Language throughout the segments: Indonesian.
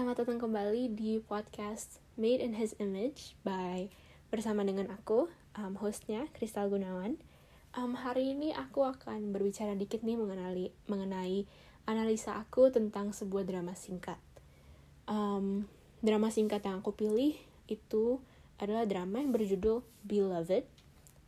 Selamat datang kembali di podcast Made in His Image by bersama dengan aku, um, hostnya Kristal Gunawan. Um, hari ini aku akan berbicara dikit nih mengenali mengenai analisa aku tentang sebuah drama singkat. Um, drama singkat yang aku pilih itu adalah drama yang berjudul Beloved.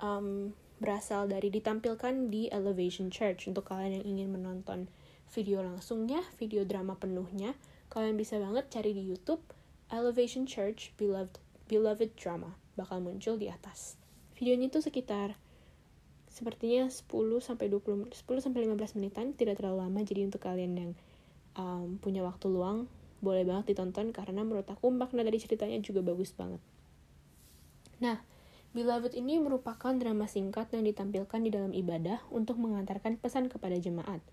Um, berasal dari ditampilkan di Elevation Church untuk kalian yang ingin menonton video langsungnya, video drama penuhnya kalian bisa banget cari di YouTube Elevation Church Beloved Beloved Drama bakal muncul di atas. Videonya itu sekitar sepertinya 10 sampai 20 10 sampai 15 menitan, tidak terlalu lama jadi untuk kalian yang um, punya waktu luang boleh banget ditonton karena menurut aku makna dari ceritanya juga bagus banget. Nah, Beloved ini merupakan drama singkat yang ditampilkan di dalam ibadah untuk mengantarkan pesan kepada jemaat.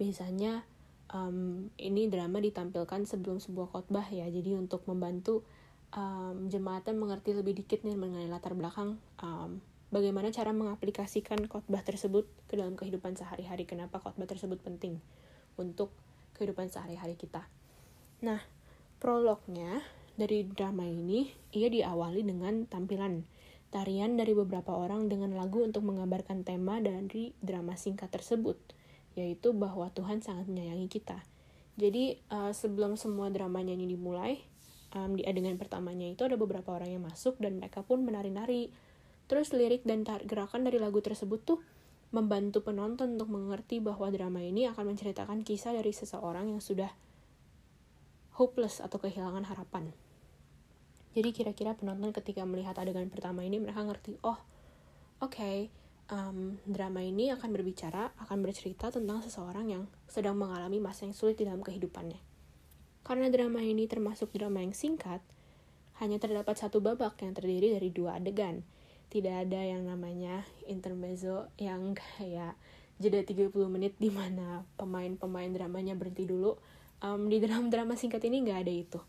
Biasanya um, ini drama ditampilkan sebelum sebuah khotbah ya. Jadi untuk membantu um, jemaatnya mengerti lebih dikit nih mengenai latar belakang um, bagaimana cara mengaplikasikan khotbah tersebut ke dalam kehidupan sehari-hari. Kenapa khotbah tersebut penting untuk kehidupan sehari-hari kita? Nah prolognya dari drama ini ia diawali dengan tampilan tarian dari beberapa orang dengan lagu untuk menggambarkan tema dari drama singkat tersebut yaitu bahwa Tuhan sangat menyayangi kita. Jadi uh, sebelum semua dramanya ini dimulai, um, di adegan pertamanya itu ada beberapa orang yang masuk dan mereka pun menari-nari. Terus lirik dan gerakan dari lagu tersebut tuh membantu penonton untuk mengerti bahwa drama ini akan menceritakan kisah dari seseorang yang sudah hopeless atau kehilangan harapan. Jadi kira-kira penonton ketika melihat adegan pertama ini mereka ngerti, oh oke, okay, um, drama ini akan berbicara, akan bercerita tentang seseorang yang sedang mengalami masa yang sulit di dalam kehidupannya. Karena drama ini termasuk drama yang singkat, hanya terdapat satu babak yang terdiri dari dua adegan. Tidak ada yang namanya intermezzo yang kayak jeda 30 menit di mana pemain-pemain dramanya berhenti dulu. Um, di dalam drama singkat ini nggak ada itu.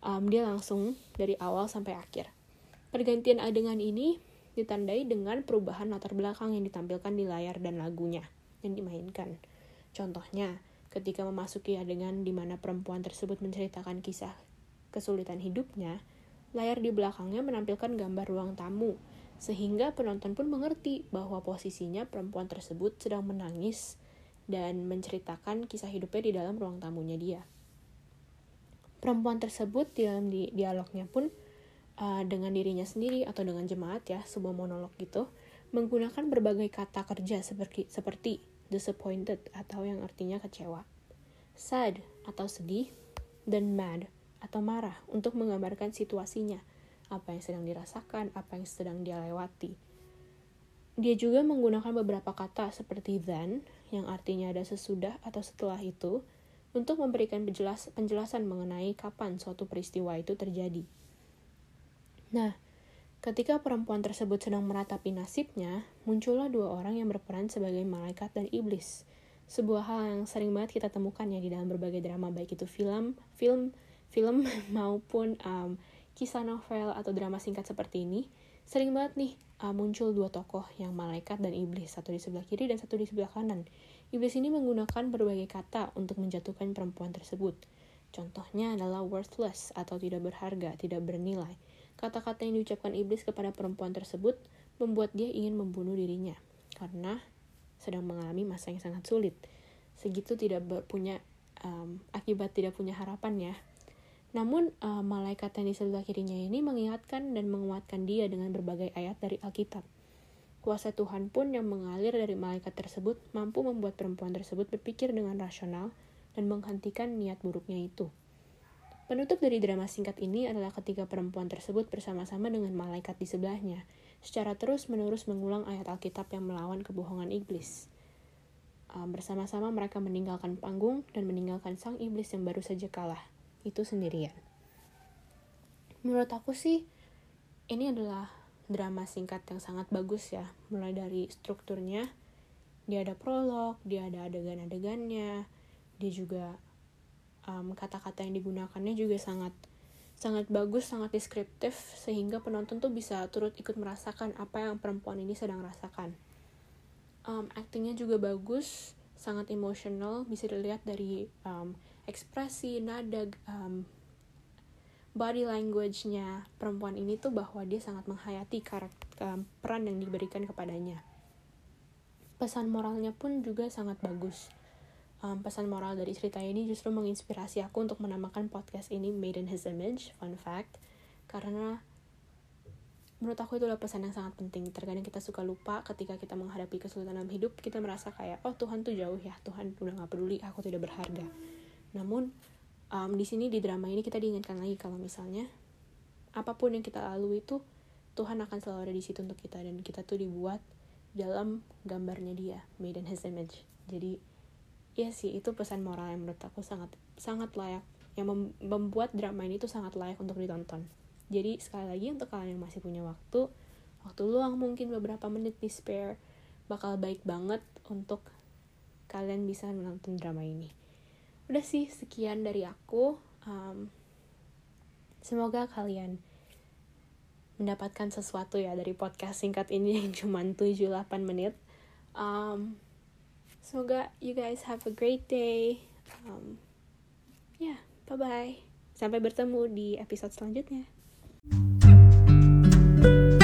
Um, dia langsung dari awal sampai akhir. Pergantian adegan ini ditandai dengan perubahan latar belakang yang ditampilkan di layar dan lagunya yang dimainkan. Contohnya, ketika memasuki adegan di mana perempuan tersebut menceritakan kisah kesulitan hidupnya, layar di belakangnya menampilkan gambar ruang tamu, sehingga penonton pun mengerti bahwa posisinya perempuan tersebut sedang menangis dan menceritakan kisah hidupnya di dalam ruang tamunya dia. Perempuan tersebut di dalam di dialognya pun uh, dengan dirinya sendiri atau dengan jemaat ya, sebuah monolog gitu, menggunakan berbagai kata kerja seperti seperti disappointed atau yang artinya kecewa, sad atau sedih, dan mad atau marah untuk menggambarkan situasinya, apa yang sedang dirasakan, apa yang sedang dia lewati. Dia juga menggunakan beberapa kata seperti then, yang artinya ada sesudah atau setelah itu, untuk memberikan penjelas penjelasan mengenai kapan suatu peristiwa itu terjadi. Nah, ketika perempuan tersebut sedang meratapi nasibnya, muncullah dua orang yang berperan sebagai malaikat dan iblis. Sebuah hal yang sering banget kita temukan ya di dalam berbagai drama, baik itu film, film, film maupun um, kisah novel atau drama singkat seperti ini. Sering banget nih uh, muncul dua tokoh yang malaikat dan iblis, satu di sebelah kiri dan satu di sebelah kanan. Iblis ini menggunakan berbagai kata untuk menjatuhkan perempuan tersebut. Contohnya adalah worthless atau tidak berharga, tidak bernilai. Kata-kata yang diucapkan iblis kepada perempuan tersebut membuat dia ingin membunuh dirinya karena sedang mengalami masa yang sangat sulit. Segitu tidak punya um, akibat tidak punya harapan ya. Namun uh, malaikat yang di sebelah kirinya ini mengingatkan dan menguatkan dia dengan berbagai ayat dari Alkitab. Kuasa Tuhan pun yang mengalir dari malaikat tersebut mampu membuat perempuan tersebut berpikir dengan rasional dan menghentikan niat buruknya itu. Penutup dari drama singkat ini adalah ketika perempuan tersebut bersama-sama dengan malaikat di sebelahnya, secara terus-menerus mengulang ayat Alkitab yang melawan kebohongan iblis. Um, bersama-sama mereka meninggalkan panggung dan meninggalkan sang iblis yang baru saja kalah, itu sendirian. Menurut aku sih, ini adalah drama singkat yang sangat bagus ya, mulai dari strukturnya, dia ada prolog, dia ada adegan-adegannya, dia juga kata-kata um, yang digunakannya juga sangat sangat bagus, sangat deskriptif sehingga penonton tuh bisa turut ikut merasakan apa yang perempuan ini sedang rasakan. Um, actingnya juga bagus, sangat emosional, bisa dilihat dari um, ekspresi nada um, body language-nya perempuan ini tuh bahwa dia sangat menghayati karakter um, peran yang diberikan kepadanya pesan moralnya pun juga sangat bagus um, pesan moral dari cerita ini justru menginspirasi aku untuk menamakan podcast ini Made in His Image fun fact. Karena menurut aku itu adalah pesan yang sangat penting. Terkadang kita suka lupa ketika kita menghadapi kesulitan dalam hidup kita merasa kayak oh Tuhan tuh jauh ya Tuhan udah gak peduli aku tidak berharga. Namun um, di sini di drama ini kita diingatkan lagi kalau misalnya apa pun yang kita lalui itu Tuhan akan selalu ada di situ untuk kita dan kita tuh dibuat dalam gambarnya dia made in his image. Jadi ya sih itu pesan moral yang menurut aku sangat sangat layak. Yang membuat drama ini tuh sangat layak untuk ditonton. Jadi sekali lagi untuk kalian yang masih punya waktu waktu luang mungkin beberapa menit di spare bakal baik banget untuk kalian bisa menonton drama ini. Udah sih sekian dari aku. Um, semoga kalian mendapatkan sesuatu ya dari podcast singkat ini yang cuma 7-8 menit. Um, semoga you guys have a great day. Um, ya yeah, bye bye sampai bertemu di episode selanjutnya. thank you